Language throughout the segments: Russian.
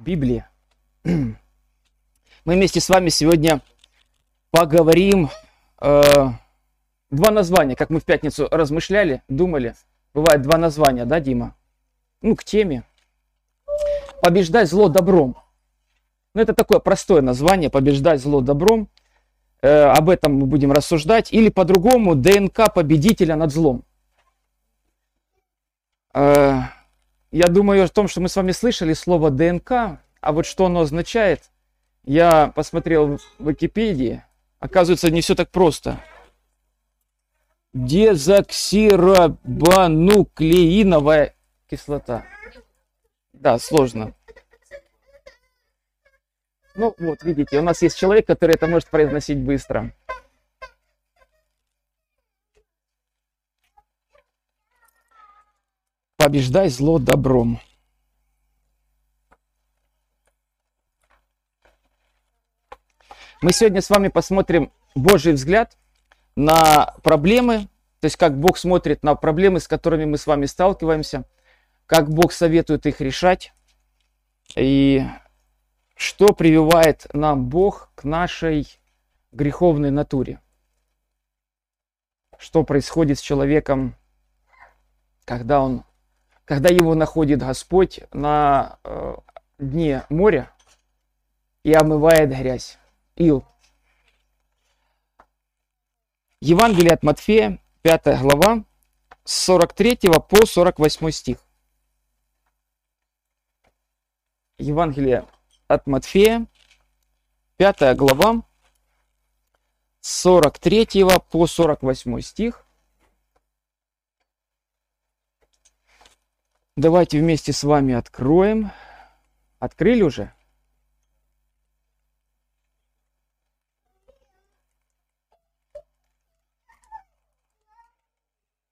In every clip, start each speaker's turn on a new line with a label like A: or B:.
A: Библии. Мы вместе с вами сегодня поговорим э, два названия, как мы в пятницу размышляли, думали. Бывает два названия, да, Дима? Ну, к теме. Побеждать зло добром. Ну, это такое простое название, побеждать зло добром. Э, об этом мы будем рассуждать. Или по-другому, ДНК победителя над злом. Э, я думаю о том, что мы с вами слышали слово ДНК, а вот что оно означает, я посмотрел в Википедии. Оказывается, не все так просто. Дезоксирибонуклеиновая кислота. Да, сложно. Ну вот, видите, у нас есть человек, который это может произносить быстро. Побеждай зло добром. Мы сегодня с вами посмотрим Божий взгляд на проблемы, то есть как Бог смотрит на проблемы, с которыми мы с вами сталкиваемся, как Бог советует их решать, и что прививает нам Бог к нашей греховной натуре. Что происходит с человеком, когда он когда его находит Господь на э, дне моря и омывает грязь. Ил. Евангелие от Матфея, 5 глава, с 43 по 48 стих. Евангелие от Матфея, 5 глава, с 43 по 48 стих. Давайте вместе с вами откроем. Открыли уже?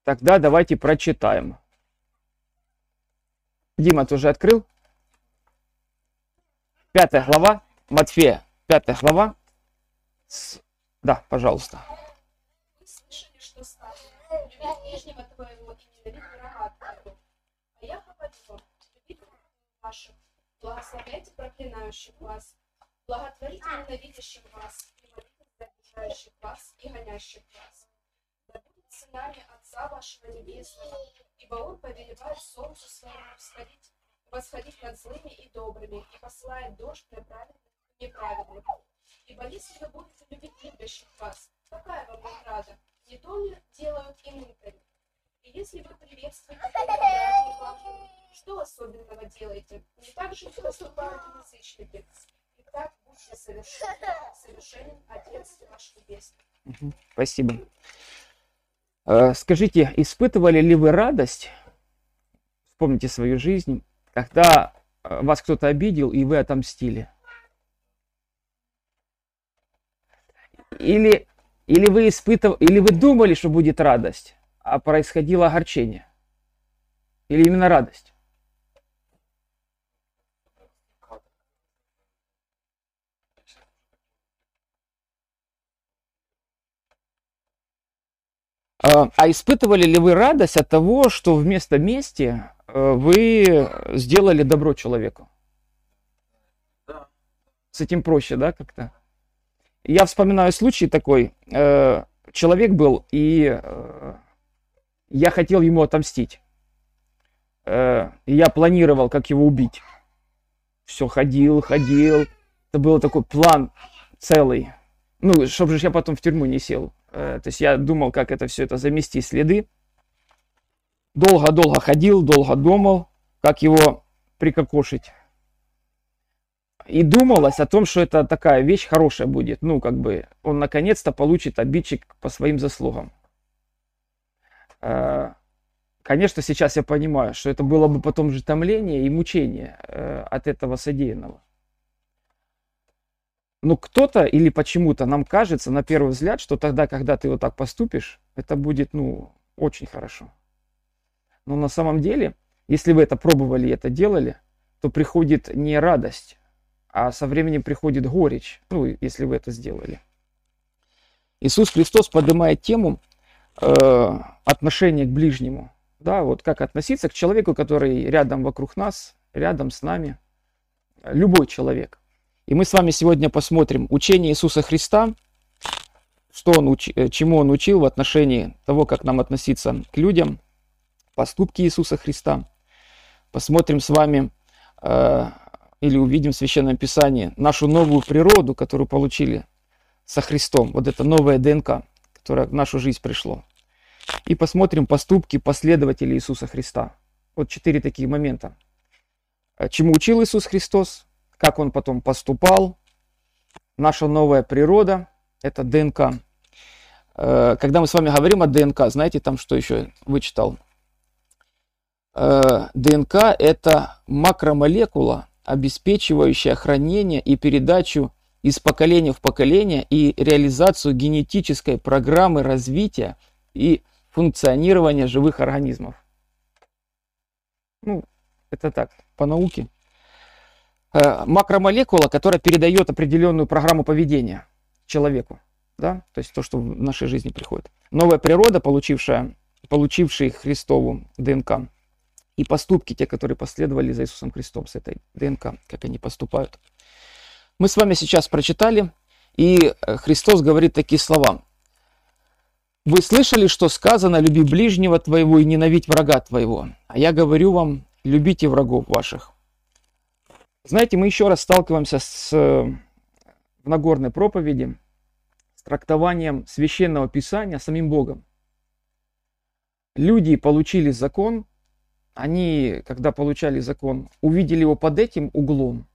A: Тогда давайте прочитаем. Дима, ты уже открыл? Пятая глава, Матфея, пятая глава. Да, пожалуйста. Вы слышали, что сказано? Ближнего твоего и ненавидь врага твоего ваших, благословляйте проклинающих вас, благотворите ненавидящих вас, и молитесь вас и гонящих вас. Да будет сынами Отца вашего Небесного, ибо Он повелевает солнцу своему всходить, восходить над злыми и добрыми, и посылает дождь на праведных и неправедных. Ибо если вы будете любить любящих вас, какая вам награда? Не то ли делают и мытари? Если вы приветствуете ваших, что особенного делаете? Не так же поступают язычники. И так будьте совершенны, совершенен Отец ваш Небесный. Спасибо. Э, скажите, испытывали ли вы радость, вспомните свою жизнь, когда э, вас кто-то обидел и вы отомстили? Или, или, вы испытыв... или вы думали, что будет радость, а происходило огорчение? Или именно радость? А, а испытывали ли вы радость от того, что вместо мести э, вы сделали добро человеку? Да. С этим проще, да, как-то? Я вспоминаю случай такой. Э, человек был, и э, я хотел ему отомстить. Я планировал, как его убить. Все ходил, ходил. Это был такой план целый. Ну, чтобы же я потом в тюрьму не сел. Э, то есть я думал, как это все это замести следы. Долго-долго ходил, долго думал, как его прикокошить. И думалось о том, что это такая вещь хорошая будет. Ну, как бы он наконец-то получит обидчик по своим заслугам. Э, конечно, сейчас я понимаю, что это было бы потом же томление и мучение э, от этого содеянного. Но кто-то или почему-то нам кажется на первый взгляд, что тогда, когда ты вот так поступишь, это будет, ну, очень хорошо. Но на самом деле, если вы это пробовали и это делали, то приходит не радость, а со временем приходит горечь, ну, если вы это сделали. Иисус Христос поднимает тему э, отношения к ближнему. Да, вот как относиться к человеку, который рядом вокруг нас, рядом с нами – любой человек. И мы с вами сегодня посмотрим учение Иисуса Христа, что он уч... Э, чему он учил в отношении того, как нам относиться к людям, поступки Иисуса Христа. Посмотрим с вами э, или увидим в Священном Писании нашу новую природу, которую получили со Христом. Вот это новая ДНК, которая в нашу жизнь пришло. И посмотрим поступки последователей Иисуса Христа. Вот четыре такие момента. Э, чему учил Иисус Христос, как он потом поступал, наша новая природа, это ДНК. Э, когда мы с вами говорим о ДНК, знаете, там что еще вычитал? Э, ДНК – это макромолекула, обеспечивающая хранение и передачу из поколения в поколение и реализацию генетической программы развития и функционирования живых организмов. Ну, это так, по науке. Э, макромолекула, которая передает определенную программу поведения человеку. Да? То есть то, что в нашей жизни приходит. Новая природа, получившая, получившая Христову ДНК, и поступки, те, которые последовали за Иисусом Христом с этой ДНК, как они поступают. Мы с вами сейчас прочитали, и э, Христос говорит такие слова. Вы слышали, что сказано, люби ближнего твоего и ненавидь врага твоего. А я говорю вам, любите врагов ваших. Знаете, мы еще раз сталкиваемся с, э, в Нагорной проповеди с трактованием священного писания самим Богом. Люди получили закон, они, когда получали закон, увидели его под этим углом,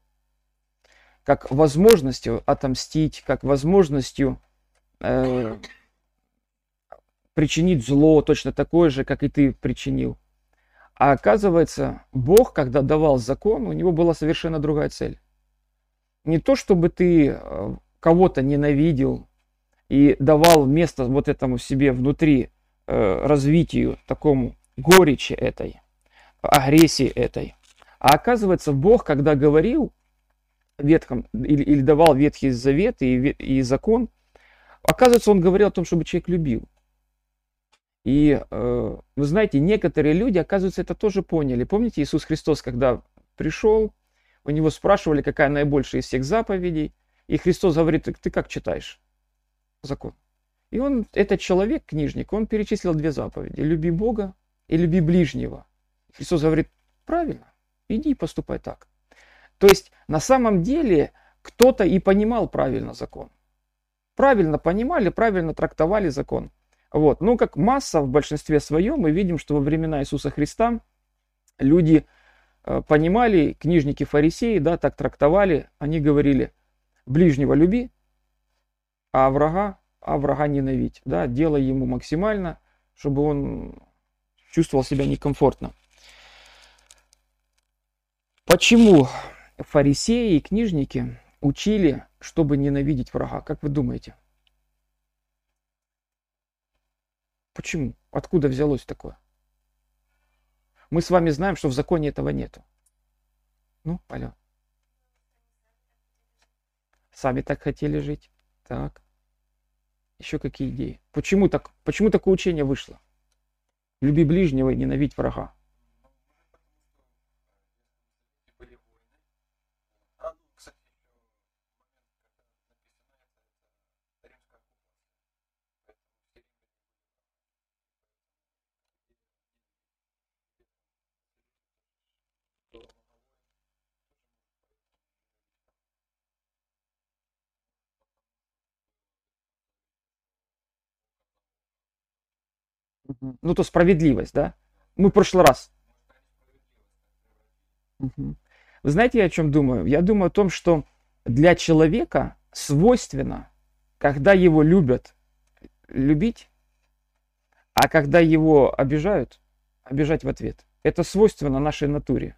A: как возможностью отомстить, как возможностью э, причинить зло, точно такое же, как и ты причинил. А оказывается, Бог, когда давал закон, у него была совершенно другая цель. Не то, чтобы ты э, кого-то ненавидел и давал место вот этому себе внутри э, развитию, такому горечи этой, агрессии этой. А оказывается, Бог, когда говорил ветхом или, или давал Ветхий Завет и, и закон, оказывается, он говорил о том, чтобы человек любил. И э, вы знаете, некоторые люди, оказывается, это тоже поняли. Помните, Иисус Христос, когда пришел, у него спрашивали, какая наибольшая из всех заповедей, и Христос говорит, ты как читаешь закон? И он, этот человек, книжник, он перечислил две заповеди. Люби Бога и люби ближнего. Христос говорит, правильно, иди и поступай так. То есть на самом деле кто-то и понимал правильно закон. Правильно понимали, правильно трактовали закон. Вот. Но как масса в большинстве своем мы видим, что во времена Иисуса Христа люди э, понимали, книжники фарисеи, да, так трактовали, они говорили, ближнего люби, а врага, а врага ненавидь, да, делай ему максимально, чтобы он чувствовал себя некомфортно. Почему фарисеи и книжники учили, чтобы ненавидеть врага? Как вы думаете? Почему? Откуда взялось такое? Мы с вами знаем, что в законе этого нету. Ну, алло. Сами так хотели жить. Так. Еще какие идеи? Почему, так, почему такое учение вышло? Люби ближнего и ненавидь врага. Ну, то справедливость, да? Мы в прошлый раз. Вы знаете, я о чем думаю? Я думаю о том, что для человека свойственно, когда его любят, любить, а когда его обижают, обижать в ответ. Это свойственно нашей натуре.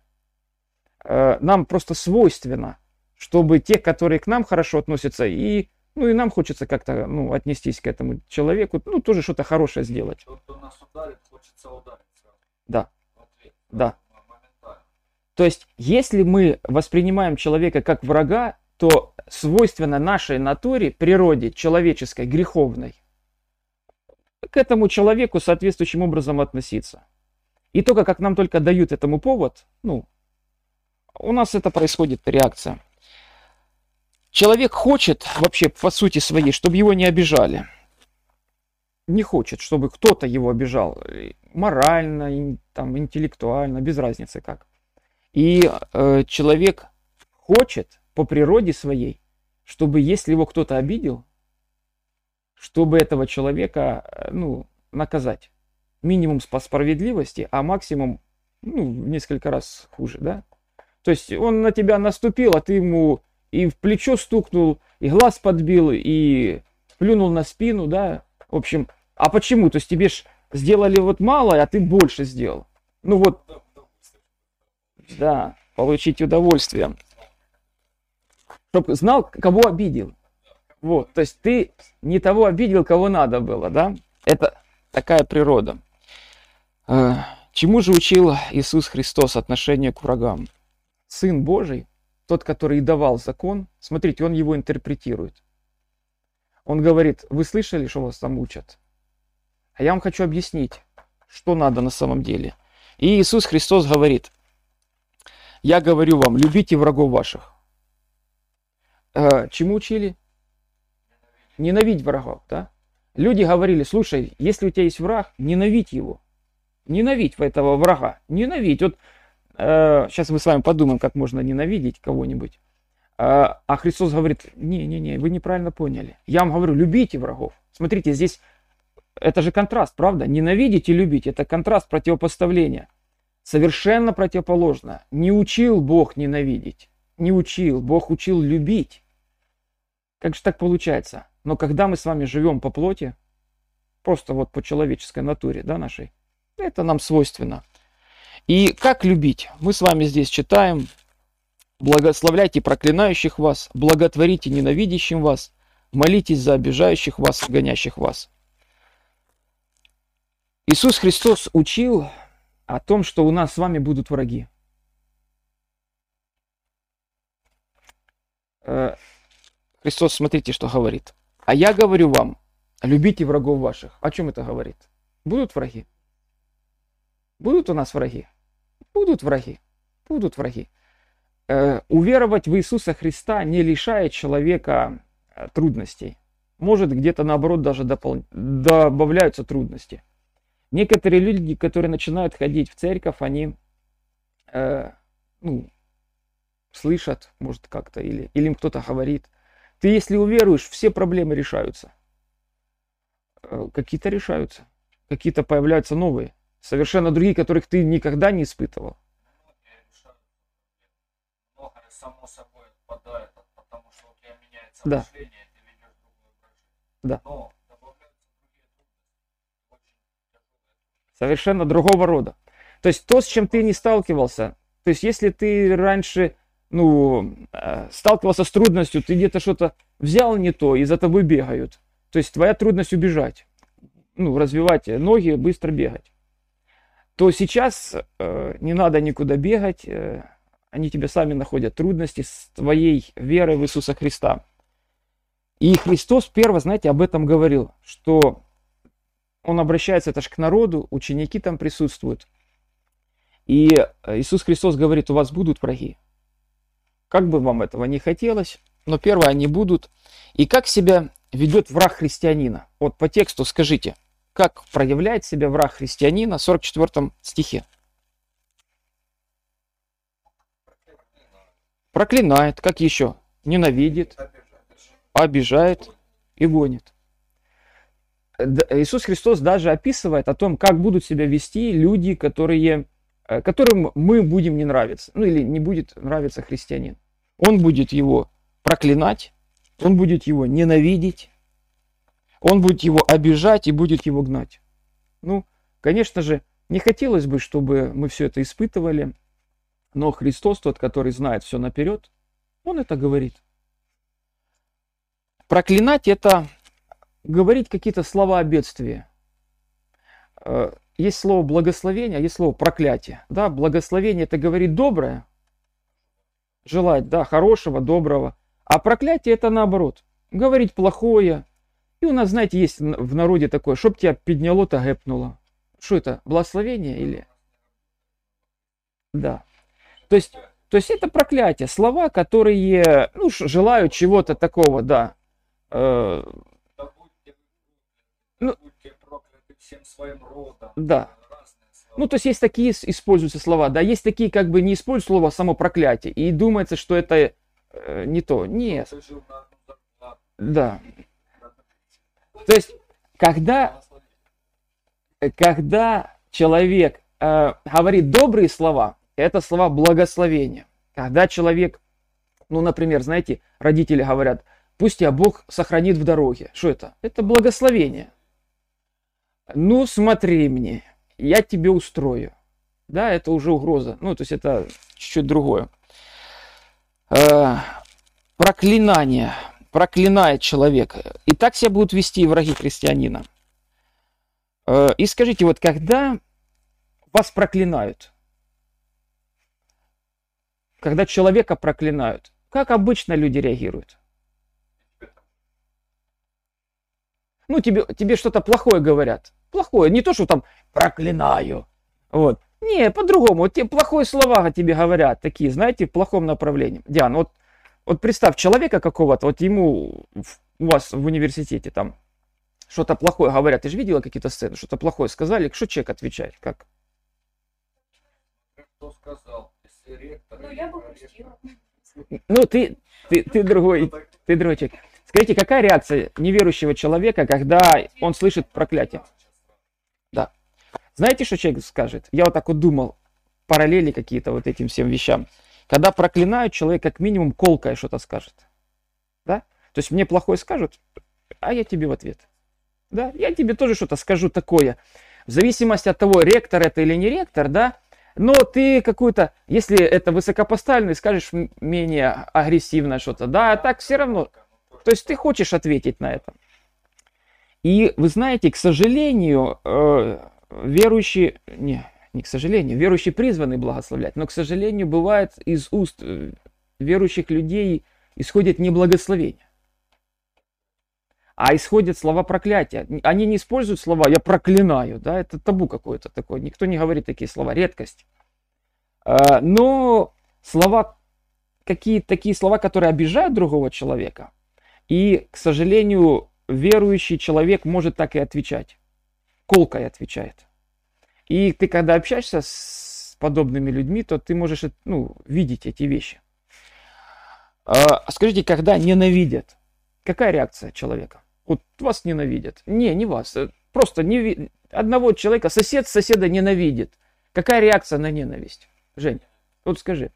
A: Э, нам просто свойственно, чтобы те, которые к нам хорошо относятся, и ну и нам хочется как-то ну, отнестись к этому человеку, ну тоже что-то хорошее сделать. Тот, кто нас ударит, хочется ударить. Да. Ответ, да. То есть, если мы воспринимаем человека как врага, то свойственно нашей натуре, природе человеческой, греховной, к этому человеку соответствующим образом относиться. И только как нам только дают этому повод, ну, у нас это происходит реакция. Человек хочет вообще по сути своей, чтобы его не обижали. Не хочет, чтобы кто-то его обижал. Морально, там, интеллектуально, без разницы как. И э, человек хочет по природе своей, чтобы если его кто-то обидел, чтобы этого человека, э, ну, наказать. Минимум по справедливости, а максимум, ну, несколько раз хуже, да? То есть он на тебя наступил, а ты ему и в плечо стукнул, и глаз подбил, и плюнул на спину, да? В общем, а почему? То есть тебе ж сделали вот мало, а ты больше сделал. Ну вот, да, получить удовольствие. Чтобы знал, кого обидел. Вот, то есть ты не того обидел, кого надо было, да? Это такая природа. Э, чему же учил Иисус Христос отношение к врагам? Сын Божий, тот, который и давал закон, смотрите, он его интерпретирует. Он говорит, вы слышали, что вас там учат? А я вам хочу объяснить, что надо на самом деле. И Иисус Христос говорит, я говорю вам, любите врагов ваших. Э, чему учили? ненавидь врагов, да? Люди говорили, слушай, если у тебя есть враг, ненавидь его. Ненавидь этого врага. Ненавидь. Вот сейчас мы с вами подумаем, как можно ненавидеть кого-нибудь. Э, а Христос говорит, не-не-не, вы неправильно поняли. Я вам говорю, любите врагов. Смотрите, здесь это же контраст, правда? Ненавидеть и любить. Это контраст противопоставления. Совершенно противоположно. Не учил Бог ненавидеть. Не учил. Бог учил любить. Как же так получается? Но когда мы с вами живем по плоти, просто вот по человеческой натуре, да, нашей, это нам свойственно. И как любить? Мы с вами здесь читаем, благословляйте проклинающих вас, благотворите ненавидящим вас, молитесь за обижающих вас, гонящих вас. Иисус Христос учил о том, что у нас с вами будут враги. Э, Христос, смотрите, что говорит. А я говорю вам, любите врагов ваших. О чем это говорит? Будут враги? Будут у нас враги? Будут враги. Будут враги. Э, уверовать в Иисуса Христа не лишает человека э, трудностей. Может, где-то наоборот даже допол... добавляются трудности. Некоторые люди, которые начинают ходить в церковь, они э, ну, слышат, может, как-то, или, или им кто-то говорит, ты если уверуешь, все проблемы решаются. Э, какие-то решаются, какие-то появляются новые, совершенно другие, которых ты никогда не испытывал. да. Да. Но Совершенно другого рода. То есть то, с чем ты не сталкивался, то есть если ты раньше ну, э, сталкивался с трудностью, ты где-то что-то взял не то, и за тобой бегают. То есть твоя трудность убежать, ну, развивать ноги, быстро бегать. То сейчас э, не надо никуда бегать, э, они тебя сами находят трудности с твоей верой в Иисуса Христа. И Христос первый, знаете, об этом говорил, что он обращается это ж к народу, ученики там присутствуют. И Иисус Христос говорит, у вас будут враги. Как бы вам этого не хотелось, но первое они будут. И как себя ведет враг христианина? Вот по тексту скажите, как проявляет себя враг христианина в 44 стихе? Проклинает, как еще? Ненавидит, обижает и гонит. Иисус Христос даже описывает о том, как будут себя вести люди, которые, э, которым мы будем не нравиться, ну или не будет нравиться христианин. Он будет его проклинать, он будет его ненавидеть, он будет его обижать и будет его гнать. Ну, конечно же, не хотелось бы, чтобы мы все это испытывали, но Христос, тот, который знает все наперед, он это говорит. Проклинать это говорить какие-то слова о бедствии. Э, есть слово благословение, а есть слово проклятие. Да, благословение это говорит доброе, желать, да, хорошего, доброго. А проклятие это наоборот. Говорить плохое. И у нас, знаете, есть в народе такое, чтоб тебя подняло-то гэпнуло. Что это, благословение или? Да. То есть То есть это проклятие, слова, которые ну, желают чего-то такого, да. Э,
B: Да будьте вы
A: Ну-
B: прокляты, будьте прокляты всем своим родом.
A: Да. Ну, то есть есть такие используются слова, да, есть такие как бы не используют слово само проклятие, и думается, что это э, не то. Нет, да. То есть, когда, когда человек э, говорит добрые слова, это слова благословения. Когда человек, ну, например, знаете, родители говорят, пусть тебя Бог сохранит в дороге. Что это? Это благословение. Ну, смотри мне, я тебе устрою. Да, это уже угроза. Ну, то есть это чуть-чуть другое. Э, проклинание. Проклинает человека. И так себя будут вести враги христианина. Э, и скажите, вот когда вас проклинают, когда человека проклинают, как обычно люди реагируют? Ну, тебе, тебе что-то плохое говорят. Плохое. Не то, что там проклинаю. Вот. Не, по-другому. Вот тебе плохое слова тебе говорят, такие, знаете, в плохом направлении. Диан, вот, вот представь человека какого-то, вот ему в- у вас в университете там что-то плохое говорят. Ты же видела какие-то сцены, что-то плохое сказали, что человек отвечает? Как?
B: Кто сказал? Если ректор
C: Ну, я бы пустила.
A: Ну, ты, ты, ты другой,
B: Ну,
A: ты другой человек. Скажите, какая реакция неверующего человека, когда он слышит проклятие? Знаете, что человек скажет? Я вот так вот думал, параллели какие-то вот этим всем вещам. Когда проклинают, человек как минимум колкое что-то скажет. Да? То есть мне плохое скажут, а я тебе в ответ. Да? Я тебе тоже что-то скажу такое. В зависимости от того, ректор это или не ректор, да, но ты какую-то, если это высокопоставленный, скажешь менее агрессивное что-то, да, а так все равно. То есть ты хочешь ответить на это. И вы знаете, к сожалению, э, верующие, не, не к сожалению, верующие призваны благословлять, но, к сожалению, бывает из уст э, верующих людей исходит не благословение, а исходят слова проклятия. Они не используют слова «я проклинаю», да, это табу какое-то такое, никто не говорит такие слова, редкость. Э, Но слова, какие такие слова, которые обижают другого человека, и, к сожалению, верующий человек может так и отвечать. Колкой отвечает. И ты, когда общаешься с подобными людьми, то ты можешь ну, видеть эти вещи. А скажите, когда ненавидят, какая реакция человека? Вот вас ненавидят. Не, не вас. э, Просто не, одного человека, сосед соседа ненавидит. Какая реакция на ненависть? Жень, вот скажи.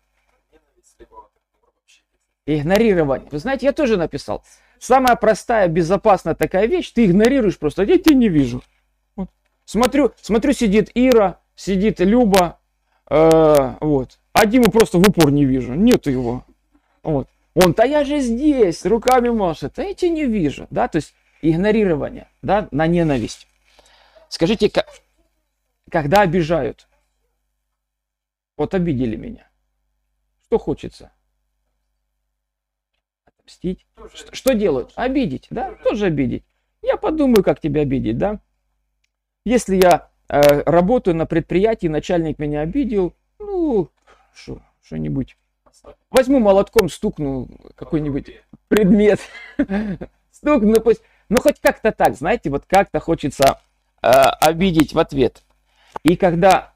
A: Игнорирование. Вы знаете, я тоже написал. Самая простая, безопасная такая вещь, ты игнорируешь просто, я тебя не вижу. Смотрю, смотрю, сидит Ира, сидит Люба, э, вот. А Диму просто в упор не вижу, нету его. Вот. Он, да я же здесь, руками машет, а я тебя не вижу, да, то есть игнорирование, да, на ненависть. Скажите, ка- когда обижают, вот обидели меня, что хочется? Отомстить? Что, что делают? Обидеть, да? Тоже обидеть. Я подумаю, как тебя обидеть, да? Если я э, работаю на предприятии, начальник меня обидел, ну, что, что-нибудь. Возьму молотком, стукну какой-нибудь предмет. Стукну, пусть. Ну, хоть как-то так, знаете, вот как-то хочется э, обидеть в ответ. И когда,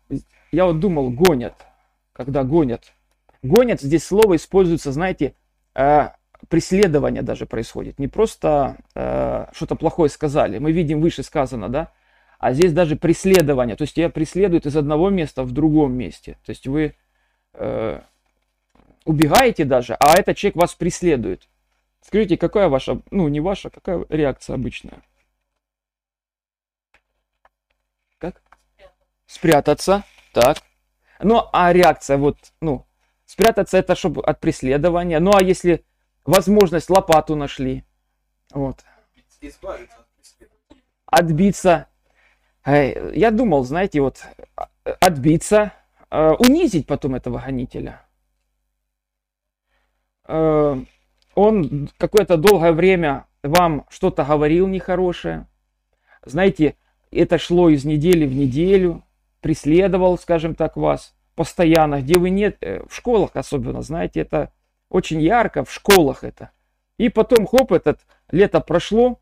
A: я вот думал, гонят, когда гонят. Гонят, здесь слово используется, знаете, э, преследование даже происходит. Не просто э, что-то плохое сказали. Мы видим выше сказано, да? А здесь даже преследование. То есть тебя преследуют из одного места в другом месте. То есть вы э, убегаете даже, а этот человек вас преследует. Скажите, какая ваша, ну не ваша, какая реакция обычная? Как? Спрятаться, так. Ну, а реакция вот, ну, спрятаться это чтобы от преследования. Ну, а если возможность лопату нашли, вот,
B: Избавиться от преследования.
A: отбиться. Эй, Я думал, знаете, вот а- отбиться, э, унизить потом этого гонителя. Э, Он какое-то долгое время вам что-то говорил нехорошее. Знаете, это шло из недели в неделю, преследовал, скажем так, вас. постоянно, где вы нет, э, в школах особенно, знаете, это очень ярко, в школах это. И потом, хоп, этот лето прошло,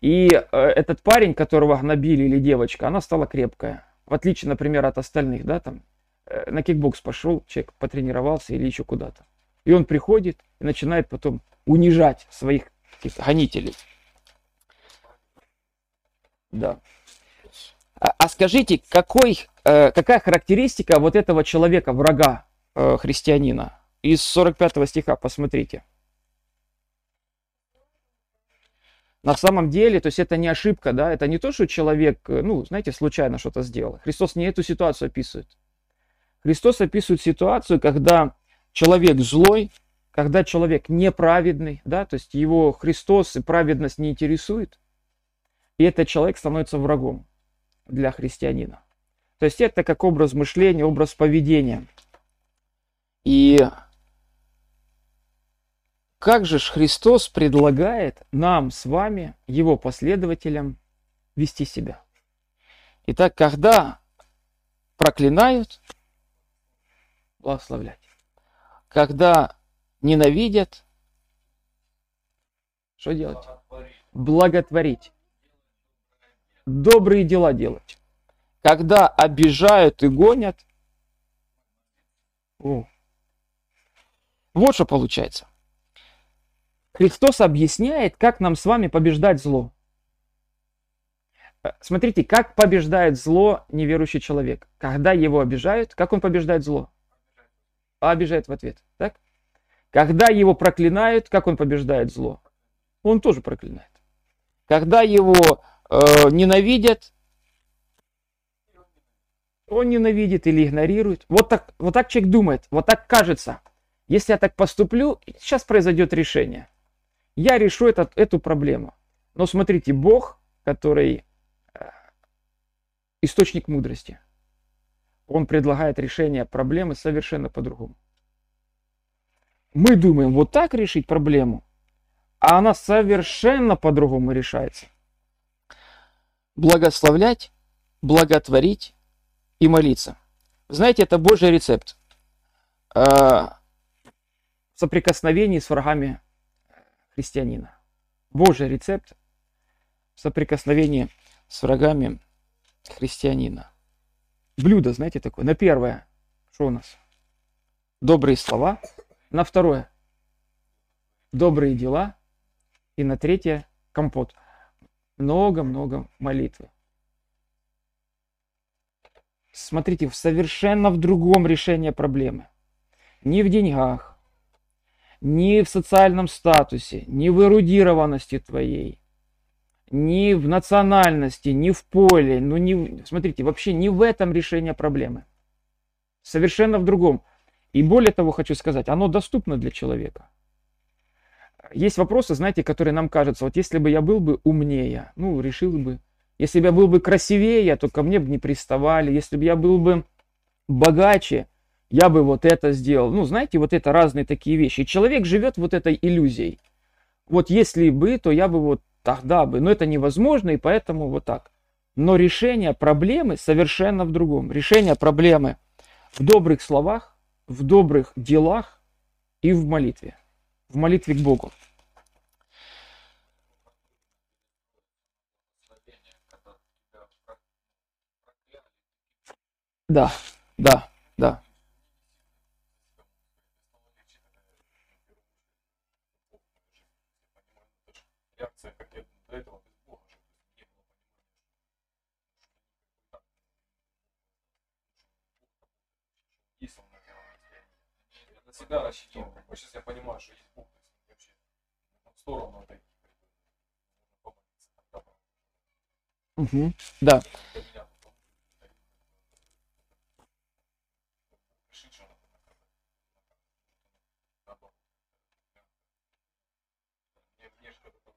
A: и э, этот парень, которого гнобили или девочка, она стала крепкая. В отличие, например, от остальных, да, там, э, на кикбокс пошел, человек потренировался или еще куда-то. И он приходит и начинает потом унижать своих гонителей. Да. А, а скажите, какой, э, какая характеристика вот этого человека, врага э, христианина? Из 45 стиха посмотрите. На самом деле, то есть это не ошибка, да, это не то, что человек, э, ну, знаете, случайно что-то сделал. Христос не эту ситуацию описывает. Христос описывает ситуацию, когда человек злой, когда человек неправедный, да, то есть его Христос и праведность не интересует, и этот человек становится врагом для христианина. То есть это как образ мышления, образ поведения. И как же ж Христос предлагает нам с вами, его последователям, вести себя? Итак, когда проклинают, благословлять. Когда ненавидят, что делать? Благотворить. Добрые дела делать. Когда обижают и гонят, о. вот что получается. Христос объясняет, как нам с вами побеждать зло. Э, смотрите, как побеждает зло неверующий человек. Когда его обижают, как он побеждает зло? Обижает в ответ, так? Когда его проклинают, как он побеждает зло? Он тоже проклинает. Когда его э, ненавидят, он ненавидит или игнорирует. Вот так, вот так человек думает, вот так кажется. Если я так поступлю, сейчас произойдет решение. Я решу этот, эту проблему. Но смотрите, Бог, который э, источник мудрости, он предлагает решение проблемы совершенно по-другому. Мы думаем вот так решить проблему, а она совершенно по-другому решается. Благословлять, благотворить и молиться. Знаете, это Божий рецепт. Э, соприкосновений с врагами христианина. Божий рецепт соприкосновения с врагами христианина. Блюдо, знаете, такое. На первое, что у нас? Добрые слова, на второе добрые дела. И на третье компот. Много-много молитвы. Смотрите, в совершенно в другом решении проблемы. Не в деньгах, не в социальном статусе, не в эрудированности твоей, не в национальности, не в поле, ну не, смотрите, вообще не в этом решение проблемы. Совершенно в другом. И более того, хочу сказать, оно доступно для человека. Есть вопросы, знаете, которые нам кажутся, вот если бы я был бы умнее, ну, решил бы. Если бы я был бы красивее, то ко мне бы не приставали. Если бы я был бы богаче, я бы вот это сделал. Ну, знаете, вот это разные такие вещи. Человек живет вот этой иллюзией. Вот если бы, то я бы вот тогда бы. Но это невозможно, и поэтому вот так. Но решение проблемы совершенно в другом. Решение проблемы в добрых словах, в добрых делах и в молитве. В молитве к Богу. Да, да, да.
B: Реакция, как я до этого без Бога, чтобы не было понимания, что есть он на первом месте. Я на себя рассчитывал. Вот сейчас я понимаю, что есть Бог, то есть вообще в сторону отойти.
A: Угу. Да.
B: для меня потом решить, что надо наказать. Наоборот. Мне, мне же когда-то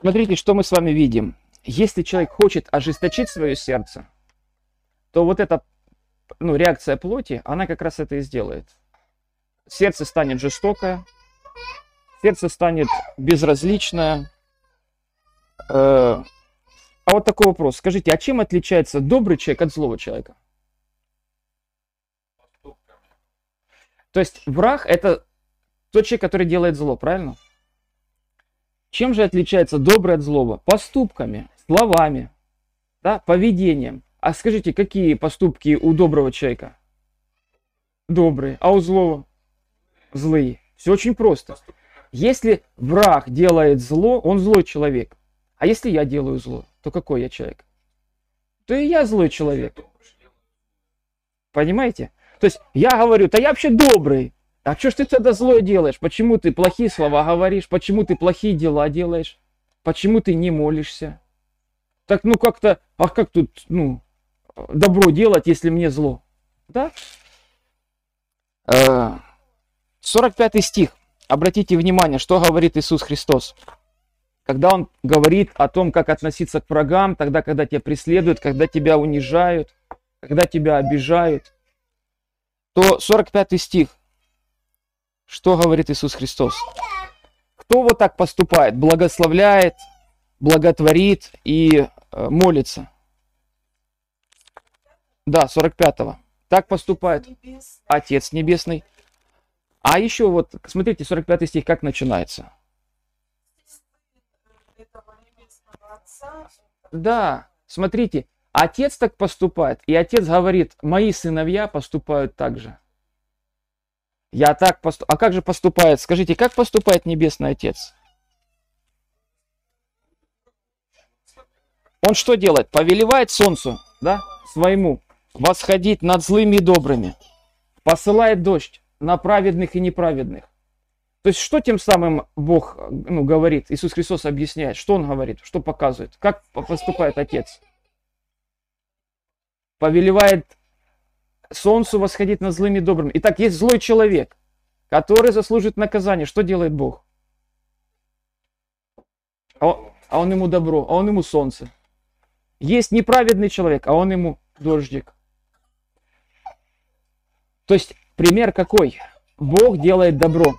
A: Смотрите, что мы с вами видим. Если человек хочет ожесточить свое сердце, то вот эта ну, реакция плоти, она как раз это и сделает. сердце станет жестокое, сердце станет безразличное. Э, А вот такой вопрос. Скажите, а чем отличается добрый человек от злого человека? То есть враг это тот человек, который делает зло, правильно? Чем же отличается добрый от злого? Поступками, словами, да, поведением. А скажите, какие поступки у доброго человека? Добрые. А у злого? Злые. Все очень просто. Если враг делает зло, он злой человек. А если я делаю зло, то какой я человек? То и я злой человек. Понимаете? То есть я говорю, да я вообще добрый. А что ж ты тогда злое делаешь? Почему ты плохие слова говоришь? Почему ты плохие дела делаешь? Почему ты не молишься? Так ну как-то, а как тут, ну, добро делать, если мне зло? Да? Э, 45 стих. Обратите внимание, что говорит Иисус Христос. Когда Он говорит о том, как относиться к врагам, тогда, когда тебя преследуют, когда тебя унижают, когда тебя обижают, то 45 стих, что говорит Иисус Христос? Кто вот так поступает? Благословляет, благотворит и э, молится. Да, 45-го. Так поступает Отец Небесный. А еще вот, смотрите, 45 стих как начинается. Да, смотрите, отец так поступает, и отец говорит, мои сыновья поступают так же. Я так поступаю. А как же поступает? Скажите, как поступает Небесный Отец? Он что делает? Повелевает солнцу, да, своему, восходить над злыми и добрыми. Посылает дождь на праведных и неправедных. То есть, что тем самым Бог ну, говорит, Иисус Христос объясняет, что Он говорит, что показывает, как по- поступает Отец. Повелевает солнцу восходить над злыми и добрыми. Итак, есть злой человек, который заслужит наказание. Что делает Бог? А он, а он ему добро, а он ему солнце. Есть неправедный человек, а он ему дождик. То есть пример какой? Бог делает добро.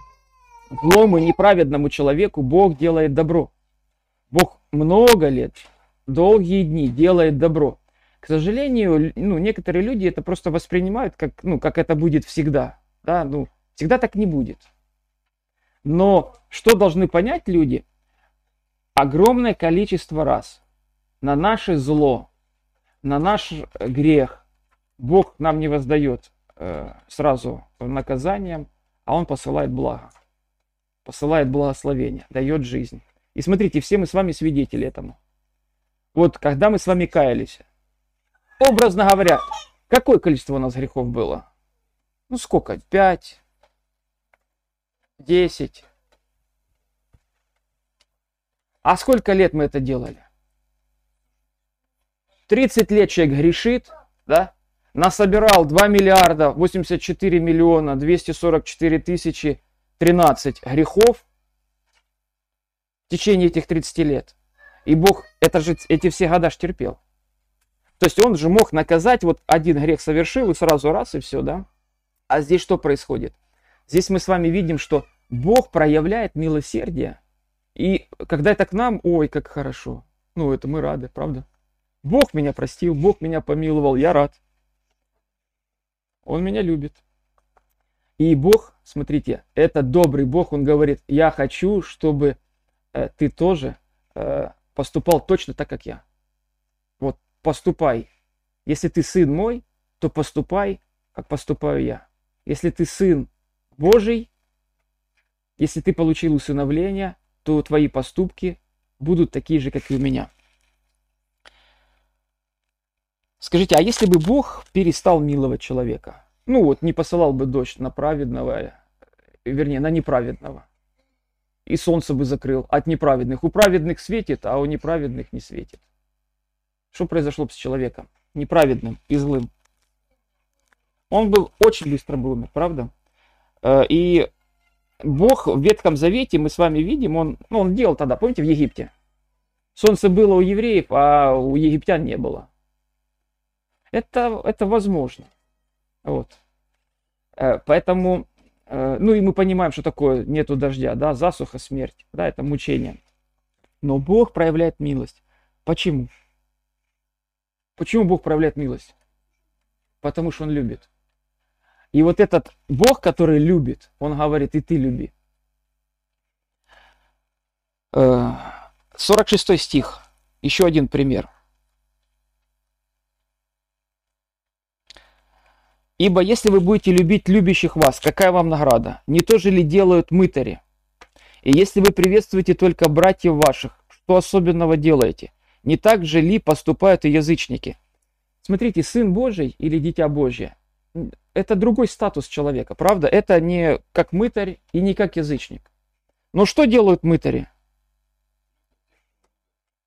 A: Злому и неправедному человеку Бог делает добро. Бог много лет, долгие дни делает добро. К сожалению, ну, некоторые люди это просто воспринимают как, ну, как это будет всегда. Да, ну, всегда так не будет. Но что должны понять люди? Огромное количество раз на наше зло, на наш э, грех Бог нам не воздает э, сразу наказанием, а Он посылает благо, посылает благословение, дает жизнь. И смотрите, все мы с вами свидетели этому. Вот когда мы с вами каялись, образно говоря, какое количество у нас грехов было? Ну сколько? Пять? Десять? А сколько лет мы это делали? 30 лет человек грешит, да? Насобирал 2 миллиарда 84 миллиона 244 тысячи 13 грехов в течение этих 30 лет. И Бог это же эти все года ж терпел. То есть он же мог наказать, вот один грех совершил и сразу раз и все, да? А здесь что происходит? Здесь мы с вами видим, что Бог проявляет милосердие. И когда это к нам, ой, как хорошо. Ну, это мы рады, правда? Бог меня простил, Бог меня помиловал, я рад. Он меня любит. И Бог, смотрите, это добрый Бог, Он говорит, я хочу, чтобы э, ты тоже э, поступал точно так, как я. Поступай. Если ты сын мой, то поступай, как поступаю я. Если ты сын Божий, если ты получил усыновление, то твои поступки будут такие же, как и у меня. Скажите, а если бы Бог перестал миловать человека? Ну вот, не посылал бы дождь на праведного, вернее, на неправедного. И солнце бы закрыл от неправедных. У праведных светит, а у неправедных не светит. Что произошло бы с человеком? Неправедным и злым. Он был очень быстро бы умер, правда? Э, И Бог в Ветхом Завете, мы с вами видим, он, ну, он делал тогда, помните, в Египте? Солнце было у евреев, а у египтян не было. Это, это возможно. Вот. Э, Поэтому Э, ну и мы понимаем, что такое нету дождя, да, засуха, смерть, да, это мучение. Но Бог проявляет милость. Почему? Почему Бог проявляет милость? Потому что Он любит. И вот этот Бог, который любит, Он говорит, и ты люби. Э, 46 стих. Еще один пример. Ибо если вы будете любить любящих вас, какая вам награда? Не то же ли делают мытари? И если вы приветствуете только братьев ваших, что особенного делаете? Не так же ли поступают и язычники? Смотрите, Сын Божий или Дитя Божье – это другой статус человека, правда? Это не как мытарь и не как язычник. Но что делают мытари?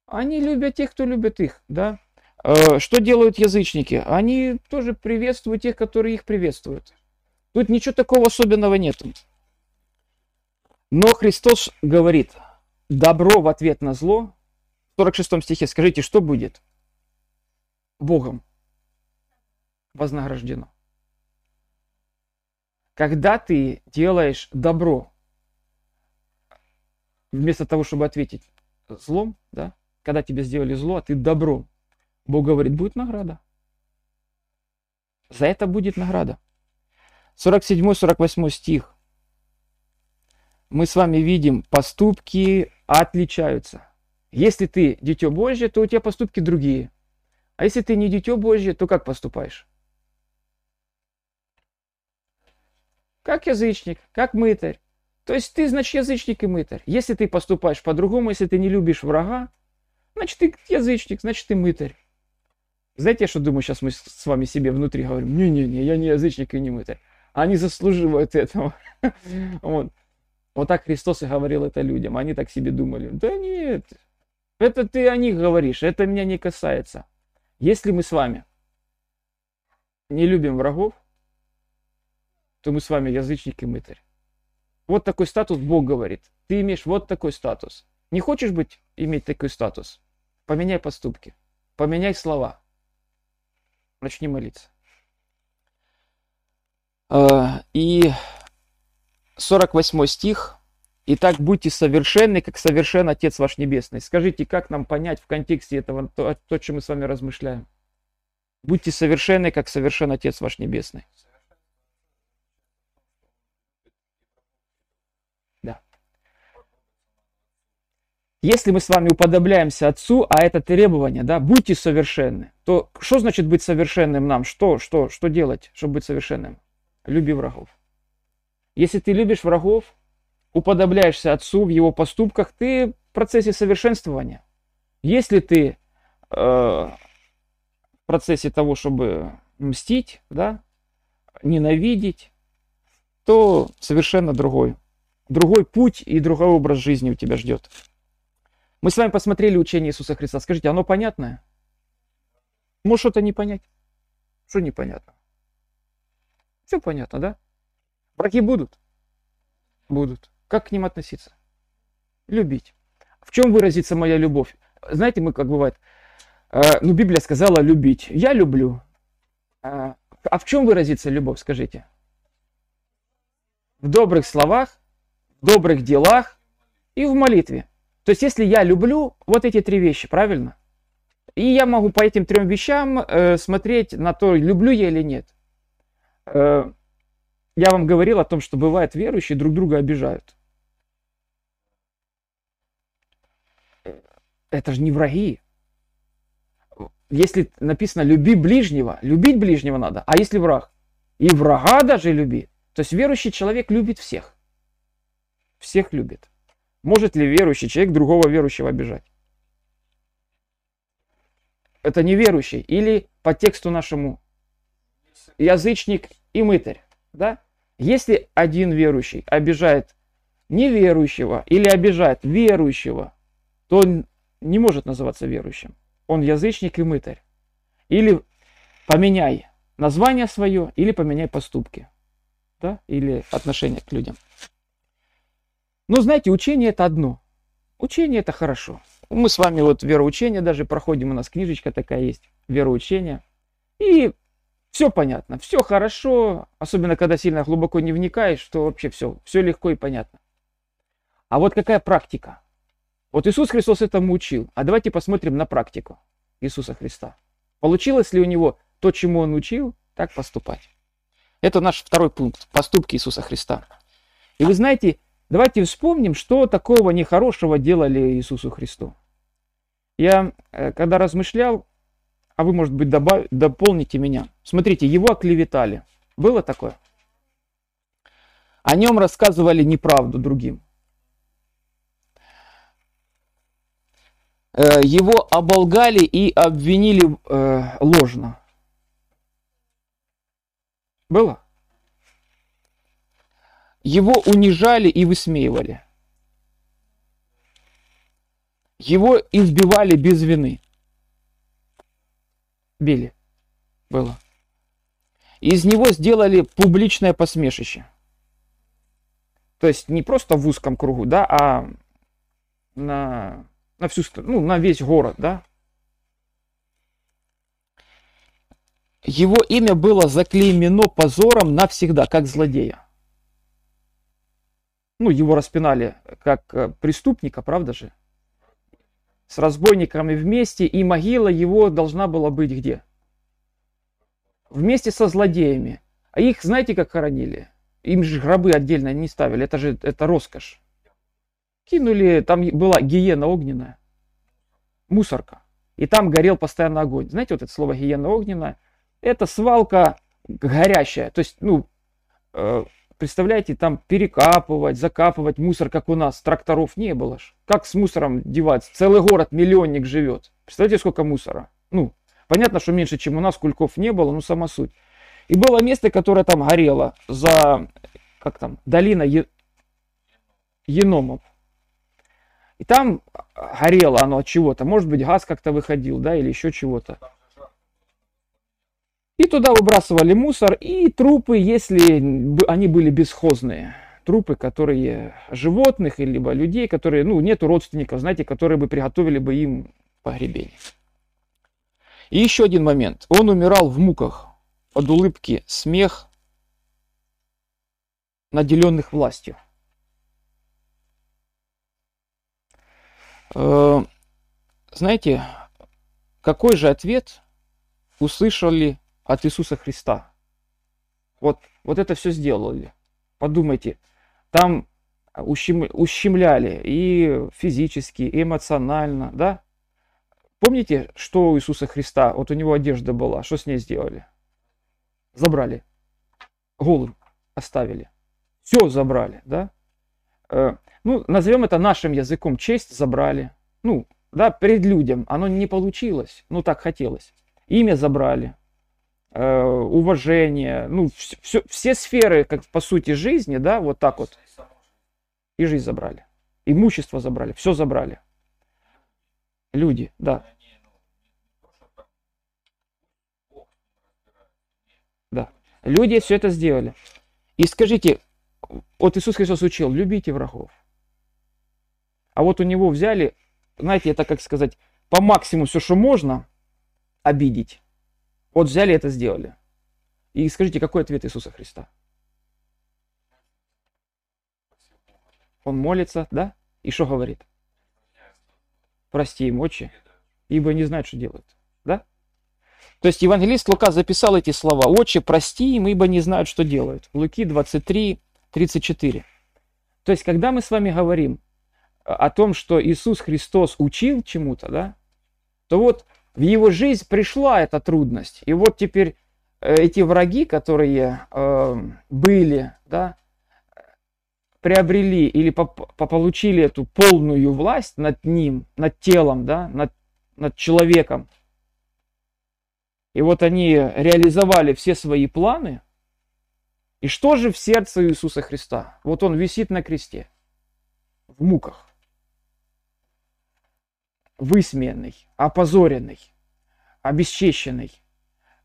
A: Они любят тех, кто любит их, да? Э, что делают язычники? Они тоже приветствуют тех, которые их приветствуют. Тут ничего такого особенного нет. Но Христос говорит, добро в ответ на зло. В 46 стихе скажите, что будет? Богом вознаграждено. Когда ты делаешь добро, вместо того, чтобы ответить злом, да, когда тебе сделали зло, а ты добро Бог говорит, будет награда. За это будет награда. 47-48 стих. Мы с вами видим, поступки отличаются. Если ты дитё Божье, то у тебя поступки другие. А если ты не дитё Божье, то как поступаешь? Как язычник, как мытарь. То есть ты, значит, язычник и мытарь. Если ты поступаешь по-другому, если ты не любишь врага, значит, ты язычник, значит, ты мытарь. Знаете, я что думаю, сейчас мы с вами себе внутри говорим, не-не-не, я не язычник и не мытарь. Они заслуживают этого. вот. вот так Христос и говорил это людям. Они так себе думали, да нет, это ты о них говоришь, это меня не касается. Если мы с вами не любим врагов, то мы с вами язычник и мытарь. Вот такой статус Бог говорит. Ты имеешь вот такой статус. Не хочешь быть, иметь такой статус? Поменяй поступки, поменяй слова, начни молиться. А, и 48 стих. Итак, будьте совершенны, как совершен Отец ваш Небесный. Скажите, как нам понять в контексте этого то, то чем мы с вами размышляем? Будьте совершенны, как совершен Отец ваш Небесный. Если мы с вами уподобляемся Отцу, а это требование, да, будьте совершенны, то что значит быть совершенным нам? Что, что, что делать, чтобы быть совершенным? Люби врагов. Если ты любишь врагов, уподобляешься Отцу в его поступках, ты в процессе совершенствования. Если ты э, в процессе того, чтобы мстить, да, ненавидеть, то совершенно другой. Другой путь и другой образ жизни у тебя ждет. Мы с вами посмотрели учение Иисуса Христа. Скажите, оно понятное? Может что-то не понять? Что непонятно? Все понятно, да? Враги будут? Будут. Как к ним относиться? Любить. В чем выразится моя любовь? Знаете, мы как бывает, э, ну Библия сказала любить. Я люблю. А, а в чем выразится любовь, скажите? В добрых словах, в добрых делах и в молитве. То есть, если я люблю вот эти три вещи, правильно? И я могу по этим трем вещам э, смотреть на то, люблю я или нет. Э, я вам говорил о том, что бывает верующие друг друга обижают. Это же не враги. Если написано «люби ближнего», любить ближнего надо. А если враг? И врага даже люби. То есть верующий человек любит всех. Всех любит. Может ли верующий человек другого верующего обижать? Это неверующий. Или по тексту нашему язычник и мытарь. Да? Если один верующий обижает неверующего или обижает верующего, то он не может называться верующим. Он язычник и мытарь. Или поменяй название свое, или поменяй поступки. Да? Или отношение к людям. Но знаете, учение это одно. Учение это хорошо. Мы с вами вот вероучение даже проходим, у нас книжечка такая есть, вероучение. И Все понятно, все хорошо, особенно когда сильно глубоко не вникаешь, что вообще все, все легко и понятно. А вот какая практика? Вот Иисус Христос этому учил. А давайте посмотрим на практику Иисуса Христа. Получилось ли у него то, чему он учил, так поступать? Это наш второй пункт. Поступки Иисуса Христа. И вы знаете, давайте вспомним, что такого нехорошего делали Иисусу Христу. Я, э, когда размышлял, а вы, может быть, добав... дополните меня. Смотрите, его оклеветали. Было такое? О нем рассказывали неправду другим. Э, Его оболгали и обвинили э, ложно. Было? Его унижали и высмеивали. Его избивали без вины. Били. Было. Из него сделали публичное посмешище. То есть не просто в узком кругу, да, а на, на всю страну, ну, на весь город, да. Его имя было заклеймено позором навсегда, как злодея. Ну, его распинали как э, преступника, правда же? С разбойниками вместе, и могила его должна была быть где? Вместе со злодеями. А их, знаете, как хоронили? Им же гробы отдельно не ставили, это же это роскошь. Кинули, там была гиена огненная, мусорка. И там горел постоянно огонь. Знаете, вот это слово гиена огненная? Это свалка горящая. То есть, ну, э, представляете, там перекапывать, закапывать мусор, как у нас, тракторов не было ж. Как с мусором деваться? Целый город, миллионник живет. Представляете, сколько мусора? Ну, понятно, что меньше, чем у нас, кульков не было, но сама суть. И было место, которое там горело за, как там, долина е... Еномов. И там горело оно от чего-то. Может быть, газ как-то выходил, да, или еще чего-то. И туда выбрасывали мусор и трупы, если они были бесхозные. Трупы, которые животных, либо людей, которые, ну, нету родственников, знаете, которые бы приготовили бы им погребение. И еще один момент. Он умирал в муках от улыбки, смех, наделенных властью. Э, знаете, какой же ответ услышали от Иисуса Христа? Вот, вот это все сделали. Подумайте, там ущем, ущемляли и физически, и эмоционально, да? Помните, что у Иисуса Христа, вот у него одежда была, что с ней сделали? Забрали. Голым оставили. Все забрали, да? Э, ну, назовем это нашим языком, честь забрали. Ну, да, перед людям оно не получилось, ну так хотелось. Имя забрали, уважение, ну, все, все, все сферы, как по сути жизни, да, вот так вот. И жизнь забрали. Имущество забрали, все забрали. Люди, да. Да. Люди все это сделали. И скажите, вот Иисус Христос учил, любите врагов. А вот у него взяли, знаете, это как сказать, по максимуму все, что можно, обидеть. Вот взяли это сделали. И скажите, какой ответ Иисуса Христа? Он молится, да? И что говорит? Прости им, отче, ибо не знают, что делают. Да? То есть евангелист Лука записал эти слова. Отче, прости им, ибо не знают, что делают. Луки 23, 34. То есть, когда мы с вами говорим о том, что Иисус Христос учил чему-то, да, то вот в его жизнь пришла эта трудность. И вот теперь э, эти враги, которые э, были, да, приобрели или получили эту полную власть над ним, над телом, да, над, над человеком. И вот они реализовали все свои планы, и что же в сердце Иисуса Христа? Вот он висит на кресте, в муках, высмеянный, опозоренный, обесчещенный,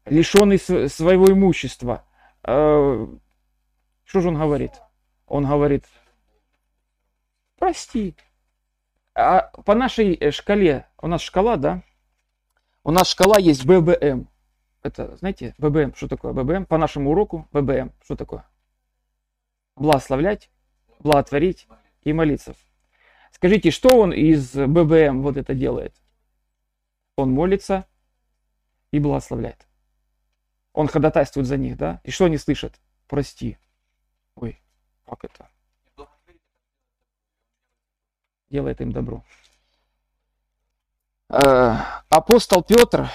A: лишенный своего имущества. Э, что же он говорит? Он говорит, прости. А по нашей э, шкале, у нас шкала, да? У нас шкала есть ББМ. это, знаете, ББМ, что такое ББМ? По нашему уроку ББМ, что такое? Благословлять, благотворить и молиться. Скажите, что он из ББМ вот это делает? Он молится и благословляет. Он ходатайствует за них, да? И что они слышат? Прости. Ой, как это? Делает им добро. Э, Апостол Петр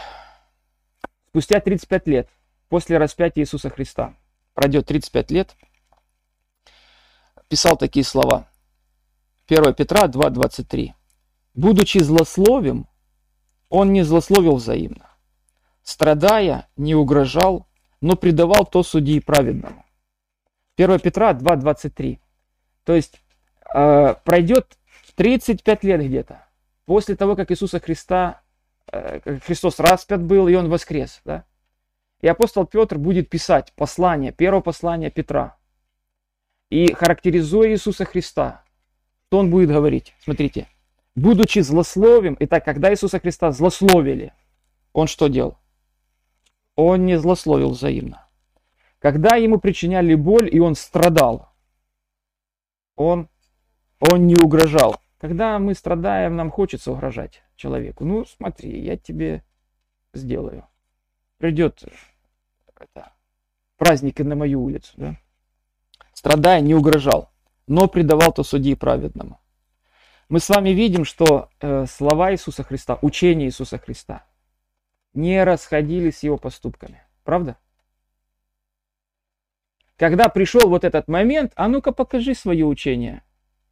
A: спустя 35 лет после распятия Иисуса Христа, пройдет 35 лет, писал такие слова. 1 Петра 2.23. «Будучи злословим, он не злословил взаимно, страдая, не угрожал, но предавал то судьи праведному». 1 Петра 2.23. То есть э, пройдет 35 лет где-то после того, как Иисуса Христа, э, Христос распят был, и Он воскрес. Да? И апостол Петр будет писать послание, первое послание Петра. И характеризуя Иисуса Христа, что он будет говорить? Смотрите. Будучи злословием, итак, когда Иисуса Христа злословили, он что делал? Он не злословил взаимно. Когда ему причиняли боль, и он страдал, он, он не угрожал. Когда мы страдаем, нам хочется угрожать человеку. Ну, смотри, я тебе сделаю. Придет это, праздник и на мою улицу. Да? Страдая, не угрожал, но предавал то судьи праведному. Мы с вами видим, что э, слова Иисуса Христа, учение Иисуса Христа не расходились с его поступками. Правда? Когда пришел вот этот момент, а ну-ка покажи свое учение,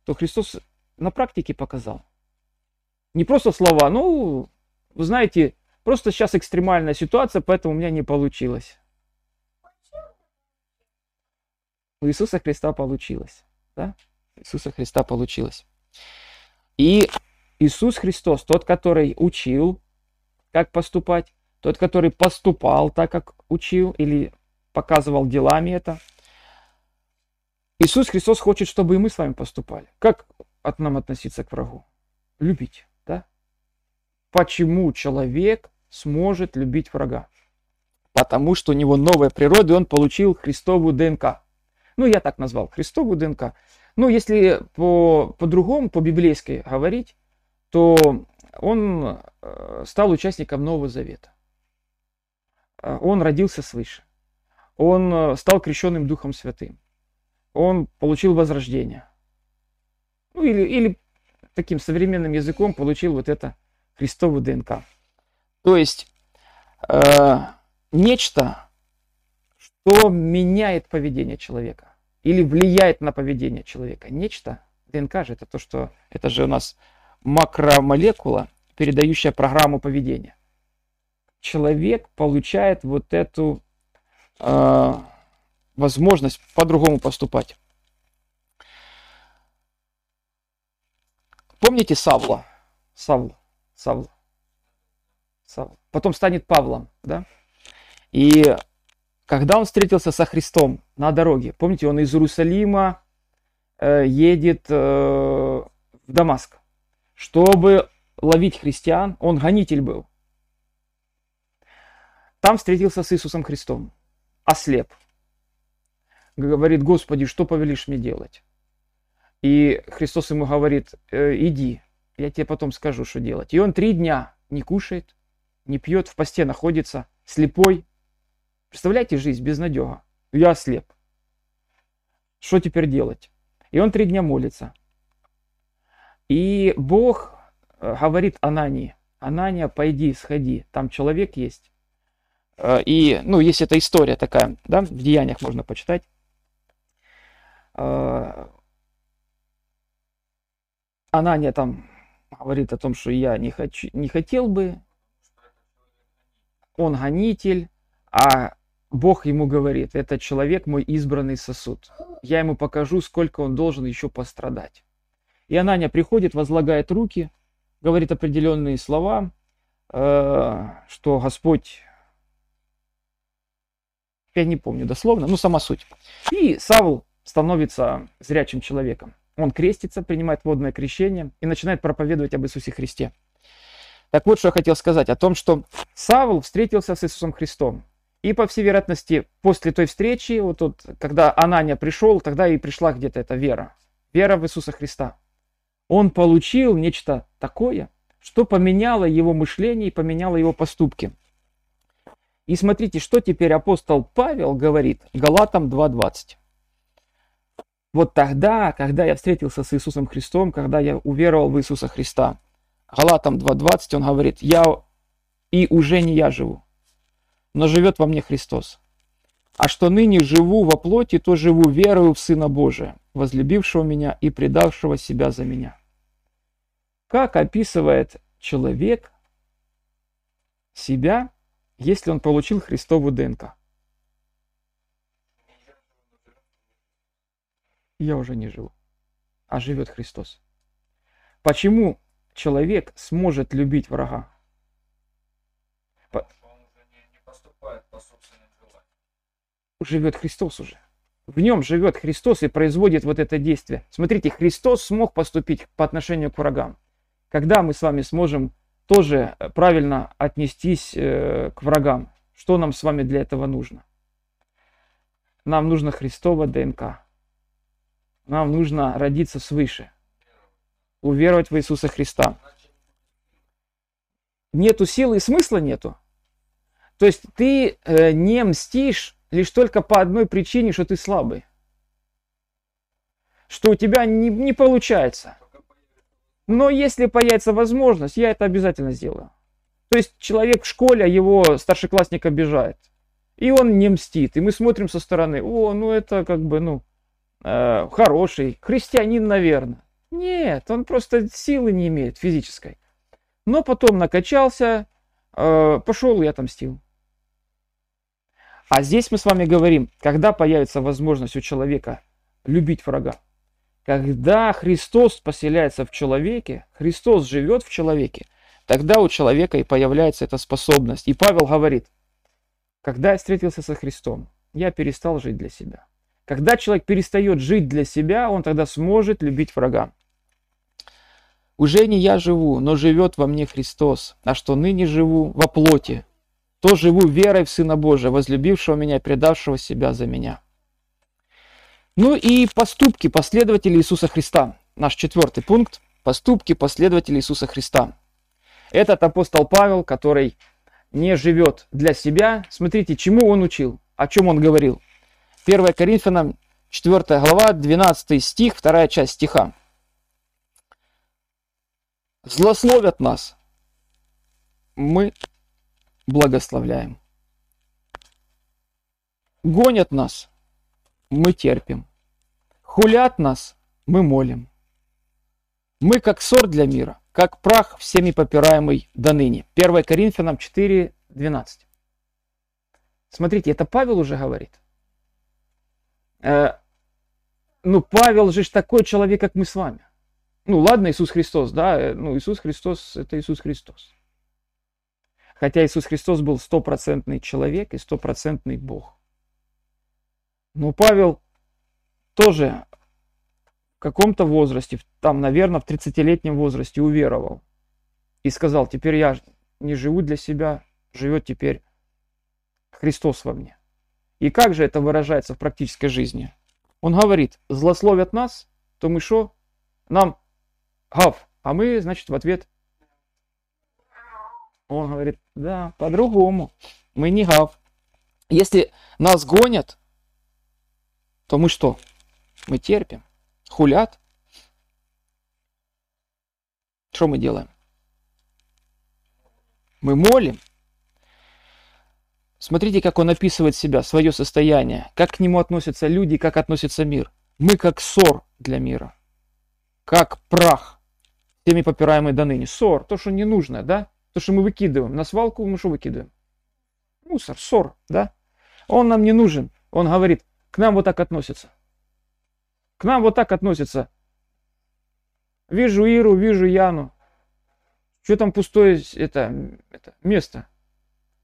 A: то Христос на практике показал. Не просто слова, ну, вы знаете, просто сейчас экстремальная ситуация, поэтому у меня не получилось. У Иисуса Христа получилось. Да? Иисуса Христа получилось. И Иисус Христос, тот, который учил, как поступать, тот, который поступал так, как учил, или показывал делами это. Иисус Христос хочет, чтобы и мы с вами поступали. Как от нам относиться к врагу? Любить, да? Почему человек сможет любить врага? Потому что у него новая природа, и он получил Христовую ДНК. Ну, я так назвал, Христовую ДНК. Ну, если по, по-другому, по-библейски говорить, то он э, стал участником Нового Завета. Э, он родился свыше. Он э, стал крещенным Духом Святым. Он получил возрождение. Ну, или, или таким современным языком получил вот это Христовую ДНК. То есть э, нечто, что меняет поведение человека или влияет на поведение человека. Нечто, ДНК же это то, что это же у нас макромолекула, передающая программу поведения. Человек получает вот эту э, возможность по-другому поступать. Помните Савла? Савл, Савл, Савл. Потом станет Павлом, да? И когда он встретился со Христом на дороге, помните, он из Иерусалима э, едет э, в Дамаск, чтобы ловить христиан, он гонитель был. Там встретился с Иисусом Христом, ослеп. Говорит, Господи, что повелишь мне делать? И Христос ему говорит, «Э, иди, я тебе потом скажу, что делать. И он три дня не кушает, не пьет, в посте находится, слепой, Представляете жизнь без надега? Я ослеп. Что теперь делать? И он три дня молится. И Бог э, говорит Анании, Анания, пойди, сходи, там человек есть. Э, и, ну, есть эта история такая, да, в Деяниях можно почитать. Э, Анания там говорит о том, что я не, хочу, не хотел бы, он гонитель, а Бог ему говорит, этот человек мой избранный сосуд. Я ему покажу, сколько он должен еще пострадать. И Ананя приходит, возлагает руки, говорит определенные слова, э, что Господь, я не помню дословно, ну сама суть. И Савл становится зрячим человеком. Он крестится, принимает водное крещение и начинает проповедовать об Иисусе Христе. Так вот, что я хотел сказать о том, что Савл встретился с Иисусом Христом. И, по всей вероятности, после той встречи, вот тут, когда Анания пришел, тогда и пришла где-то эта вера. Вера в Иисуса Христа. Он получил нечто такое, что поменяло его мышление и поменяло его поступки. И смотрите, что теперь апостол Павел говорит Галатам 2.20. Вот тогда, когда я встретился с Иисусом Христом, когда я уверовал в Иисуса Христа, Галатам 2.20 он говорит, я и уже не я живу, но живет во мне Христос. А что ныне живу во плоти, то живу верою в Сына Божия, возлюбившего меня и предавшего себя за меня. Как описывает человек себя, если он получил Христову ДНК? Я уже не живу, а живет Христос. Почему человек сможет любить врага?
B: Потому что он уже не, не поступает по собственным желаниям.
A: Живет Христос уже. В нем живет Христос и производит вот это действие. Смотрите, Христос смог поступить по отношению к врагам. Когда мы с вами сможем тоже э, правильно отнестись э, к врагам? Что нам с вами для этого нужно? Нам нужно Христова ДНК. Нам нужно родиться свыше. Уверовать в Иисуса Христа. Нету силы и смысла нету. То есть ты э, не мстишь лишь только по одной причине, что ты слабый. Что у тебя не, не получается. Но если появится возможность, я это обязательно сделаю. То есть человек в школе, его старшеклассник обижает. И он не мстит. И мы смотрим со стороны, о, ну это как бы, ну, э, хороший, христианин, наверное. Нет, он просто силы не имеет физической. Но потом накачался, э, пошел и отомстил. А здесь мы с вами говорим, когда появится возможность у человека любить врага. Когда Христос поселяется в человеке, Христос живет в человеке, тогда у человека и появляется эта способность. И Павел говорит, когда я встретился со Христом, я перестал жить для себя. Когда человек перестает жить для себя, он тогда сможет любить врага. Уже не я живу, но живет во мне Христос, а что ныне живу во плоти, то живу верой в Сына Божия, возлюбившего меня и предавшего себя за меня. Ну и поступки последователей Иисуса Христа. Наш четвертый пункт. Поступки последователей Иисуса Христа. Этот апостол Павел, который не живет для себя, смотрите, чему он учил, о чем он говорил. 1 Коринфянам 4 глава, 12 стих, вторая часть стиха. Злословят нас, мы благословляем. Гонят нас, мы терпим. Хулят нас, мы молим. Мы как ссор для мира, как прах всеми попираемый до ныне. 1 Коринфянам 4, 12. Смотрите, это Павел уже говорит. Э, ну, Павел же такой человек, как мы с вами. Ну, ладно, Иисус Христос, да, э, ну, Иисус Христос – это Иисус Христос. Хотя Иисус Христос был стопроцентный человек и стопроцентный Бог. Но Павел тоже в каком-то возрасте, там, наверное, в 30-летнем возрасте уверовал. И сказал, теперь я не живу для себя, живет теперь Христос во мне. И как же это выражается в практической жизни? Он говорит, злословят нас, то мы что? Нам гав, а мы, значит, в ответ. Он говорит, да, по-другому. Мы не гав. Если нас гонят, то мы что? Мы терпим. Хулят. Что мы делаем? Мы молим. Смотрите, как он описывает себя, свое состояние, как к нему относятся люди, как относится мир. Мы как ссор для мира, как прах, всеми попираемый до ныне. Ссор, то, что не нужно, да? То, что мы выкидываем. На свалку мы что выкидываем? Мусор, ссор, да? Он нам не нужен. Он говорит, к нам вот так относятся. К нам вот так относятся. Вижу Иру, вижу Яну. Что там пустое это, это место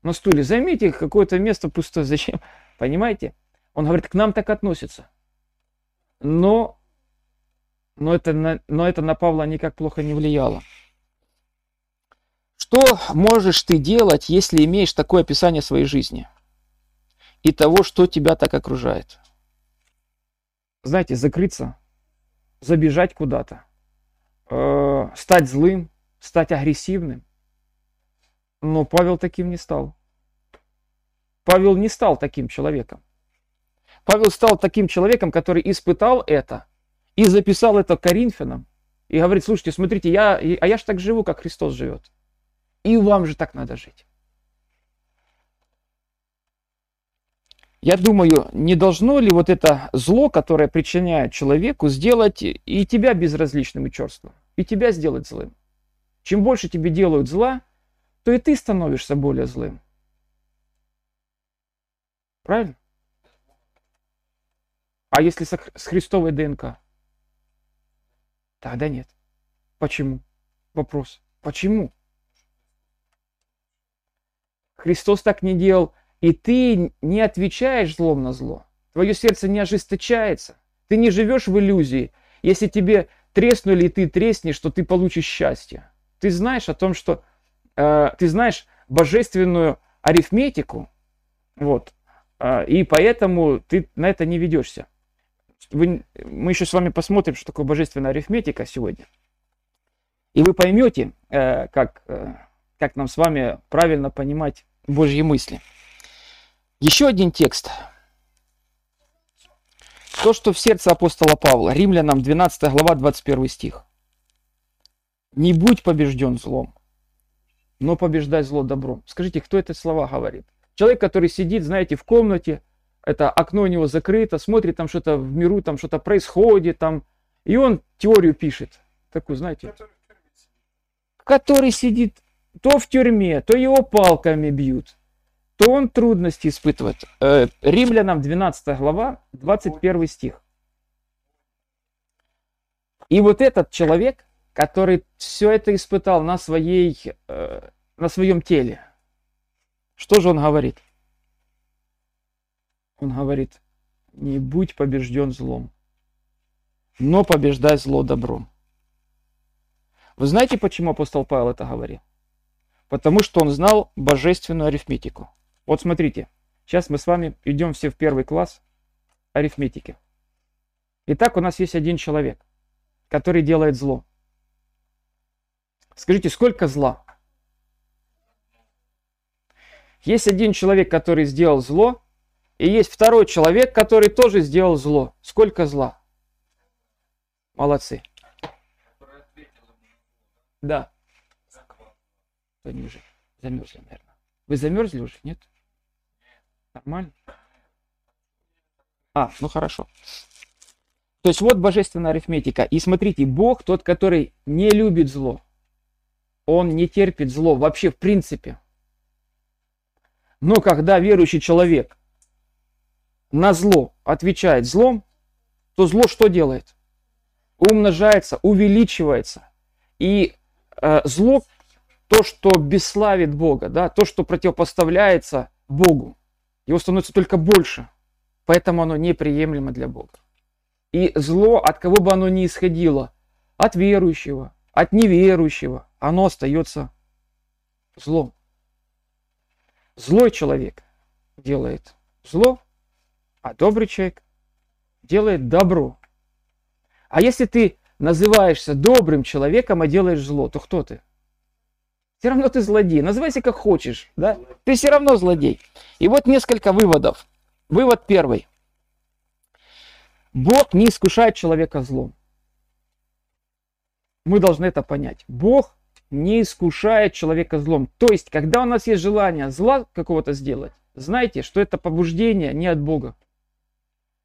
A: на стуле? Займите какое-то место пустое. Зачем? Понимаете? Он говорит, к нам так относятся. Но, но, это, на, но это на Павла никак плохо не влияло. Что можешь ты делать, если имеешь такое описание своей жизни и того, что тебя так окружает? Знаете, закрыться, забежать куда-то, э, стать злым, стать агрессивным. Но Павел таким не стал. Павел не стал таким человеком. Павел стал таким человеком, который испытал это и записал это Коринфянам. И говорит, слушайте, смотрите, я, а я же так живу, как Христос живет. И вам же так надо жить. Я думаю, не должно ли вот это зло, которое причиняет человеку, сделать и тебя безразличным и черствым, и тебя сделать злым. Чем больше тебе делают зла, то и ты становишься более злым. Правильно? А если с Христовой ДНК? Тогда нет. Почему? Вопрос. Почему? Христос так не делал, и ты не отвечаешь злом на зло. Твое сердце не ожесточается. Ты не живешь в иллюзии. Если тебе треснули, и ты треснешь, что ты получишь счастье. Ты знаешь о том, что э, ты знаешь божественную арифметику, вот, э, и поэтому ты на это не ведешься. Вы, мы еще с вами посмотрим, что такое божественная арифметика сегодня. И вы поймете, э, как, э, как нам с вами правильно понимать Божьи мысли. Еще один текст. То, что в сердце апостола Павла. Римлянам 12 глава 21 стих. Не будь побежден злом, но побеждай зло добром. Скажите, кто это слова говорит? Человек, который сидит, знаете, в комнате, это окно у него закрыто, смотрит, там что-то в миру, там что-то происходит, там, и он теорию пишет. Такую, знаете, который сидит то в тюрьме, то его палками бьют, то он трудности испытывает. Э, Римлянам 12 глава, 21 стих. И вот этот человек, который все это испытал на, своей, э, на своем теле, что же он говорит? Он говорит, не будь побежден злом, но побеждай зло добром. Вы знаете, почему апостол Павел это говорил? Потому что он знал божественную арифметику. Вот смотрите, сейчас мы с вами идем все в первый класс арифметики. Итак, у нас есть один человек, который делает зло. Скажите, сколько зла? Есть один человек, который сделал зло, и есть второй человек, который тоже сделал зло. Сколько зла? Молодцы. Да. Они уже замерзли, наверное. Вы замерзли уже, нет? Нормально? А, ну хорошо. То есть вот божественная арифметика. И смотрите, Бог тот, который не любит зло. Он не терпит зло вообще в принципе. Но когда верующий человек на зло отвечает злом, то зло что делает? Умножается, увеличивается. И э, зло, то, что бесславит Бога, да, то, что противопоставляется Богу, его становится только больше. Поэтому оно неприемлемо для Бога. И зло, от кого бы оно ни исходило, от верующего, от неверующего, оно остается злом. Злой человек делает зло, а добрый человек делает добро. А если ты называешься добрым человеком, а делаешь зло, то кто ты? Все равно ты злодей. Называйся как хочешь, да? Ты все равно злодей. И вот несколько выводов. Вывод первый. Бог не искушает человека злом. Мы должны это понять. Бог не искушает человека злом. То есть, когда у нас есть желание зла какого-то сделать, знайте, что это побуждение не от Бога.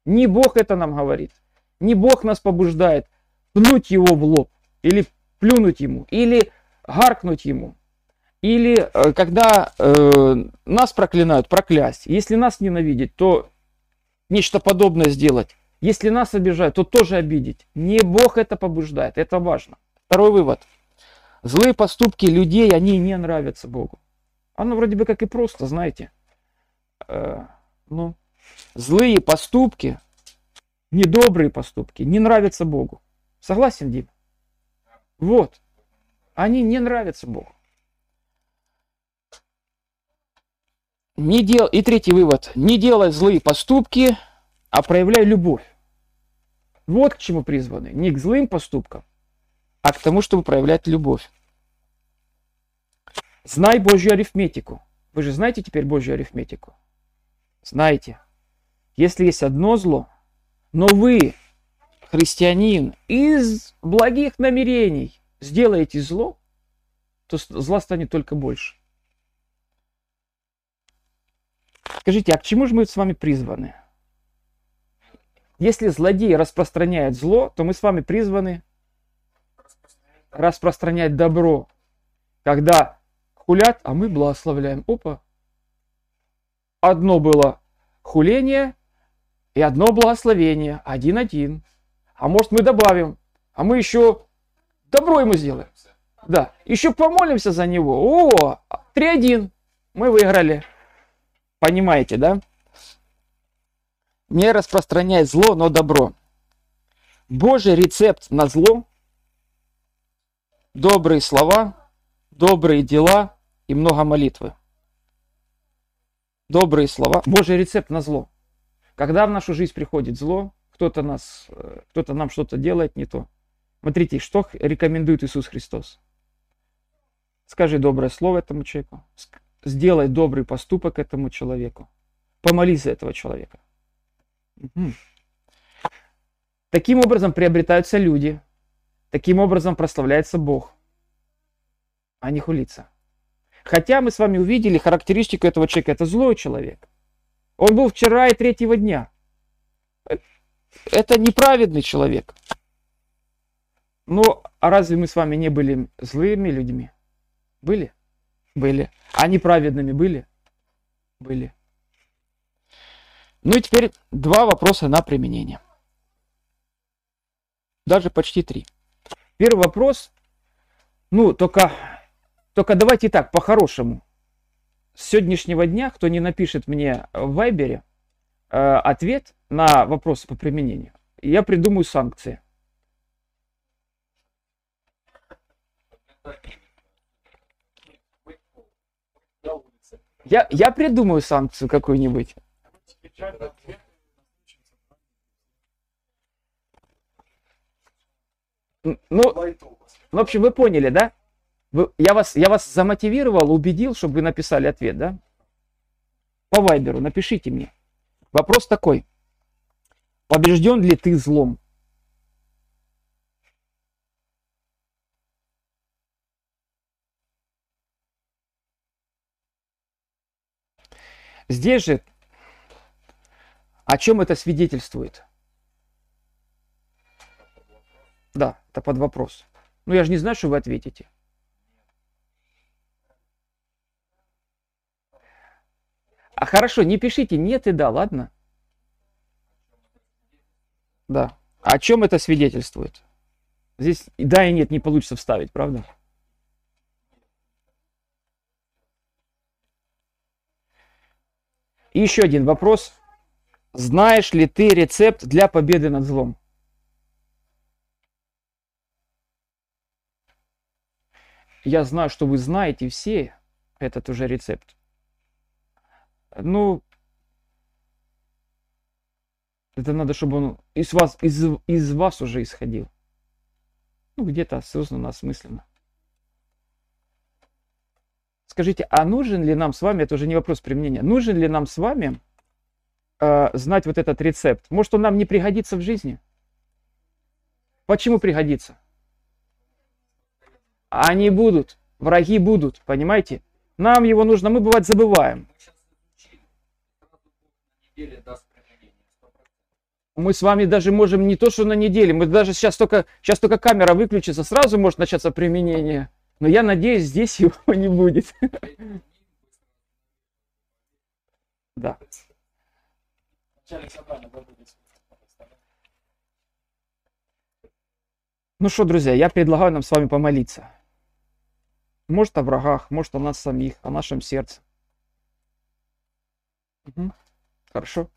A: Не Бог это нам говорит. Не Бог нас побуждает пнуть его в лоб, или плюнуть ему, или гаркнуть ему. Или э, когда э, нас проклинают, проклясть. Если нас ненавидеть, то нечто подобное сделать. Если нас обижают, то тоже обидеть. Не Бог это побуждает, это важно. Второй вывод. Злые поступки людей, они не нравятся Богу. Оно вроде бы как и просто, знаете. Э, ну, злые поступки, недобрые поступки не нравятся Богу. Согласен, Дим? Вот. Они не нравятся Богу. Не дел... И третий вывод. Не делай злые поступки, а проявляй любовь. Вот к чему призваны. Не к злым поступкам, а к тому, чтобы проявлять любовь. Знай Божью арифметику. Вы же знаете теперь Божью арифметику? Знаете. Если есть одно зло, но вы, христианин, из благих намерений сделаете зло, то зла станет только больше. Скажите, а к чему же мы с вами призваны? Если злодей распространяет зло, то мы с вами призваны распространять добро. Когда хулят, а мы благословляем. Опа. Одно было хуление и одно благословение. Один-один. А может мы добавим, а мы еще добро ему сделаем. Да, еще помолимся за него. О, 3-1. Мы выиграли. Понимаете, да? Не распространяй зло, но добро. Божий рецепт на зло – добрые слова, добрые дела и много молитвы. Добрые слова. Божий рецепт на зло. Когда в нашу жизнь приходит зло, кто-то нас, э, кто-то нам что-то делает не то. Смотрите, что рекомендует Иисус Христос. Скажи доброе слово этому человеку. Сделай добрый поступок этому человеку. Помолись за этого человека. Мгм. Таким образом приобретаются люди. Таким образом прославляется Бог, а не хулиться. Хотя мы с вами увидели характеристику этого человека. Это злой человек. Он был вчера и третьего дня. Это неправедный человек. А разве мы с вами не были злыми людьми? Были? Были. А неправедными были? Были. Ну и теперь два вопроса на применение. Даже почти три. Первый вопрос. Ну, только, только давайте так, по-хорошему. С сегодняшнего дня, кто не напишет мне в Вайбере э, ответ на вопросы по применению, я придумаю санкции.
B: На улице.
A: Я, я придумаю санкцию какую-нибудь. Ну,
B: Лайтово.
A: в общем, вы поняли, да? Вы- я, вас, я вас замотивировал, убедил, чтобы вы написали ответ, да? По Вайберу напишите мне. Вопрос такой. Побежден ли ты злом? Здесь же о чем это свидетельствует? Да, это под вопрос. Ну я же не знаю, что вы ответите. А хорошо, не пишите нет и да, ладно? Да. О чем это свидетельствует? Здесь и да и нет не получится вставить, правда? И еще один вопрос. Знаешь ли ты рецепт для победы над злом? Я знаю, что вы знаете все этот уже рецепт. Ну, это надо, чтобы он из вас, из, из вас уже исходил. Ну, где-то осознанно, осмысленно. Скажите, а нужен ли нам с вами, это уже не вопрос применения, нужен ли нам с вами э, знать вот этот рецепт? Может, он нам не пригодится в жизни? Почему пригодится? Они будут, враги будут, понимаете? Нам его нужно, мы бывает забываем.
B: Мы сейчас изучили. Сразу Бог на неделе даст применение. 100%.
A: Мы с вами даже можем не то, что на неделе, мы даже сейчас только, сейчас только камера выключится, сразу может начаться применение. Но я надеюсь, здесь его не будет. Да. Ну что, друзья, я предлагаю нам с вами помолиться. Может о врагах, может о нас самих, о нашем сердце. Мгм. Хорошо.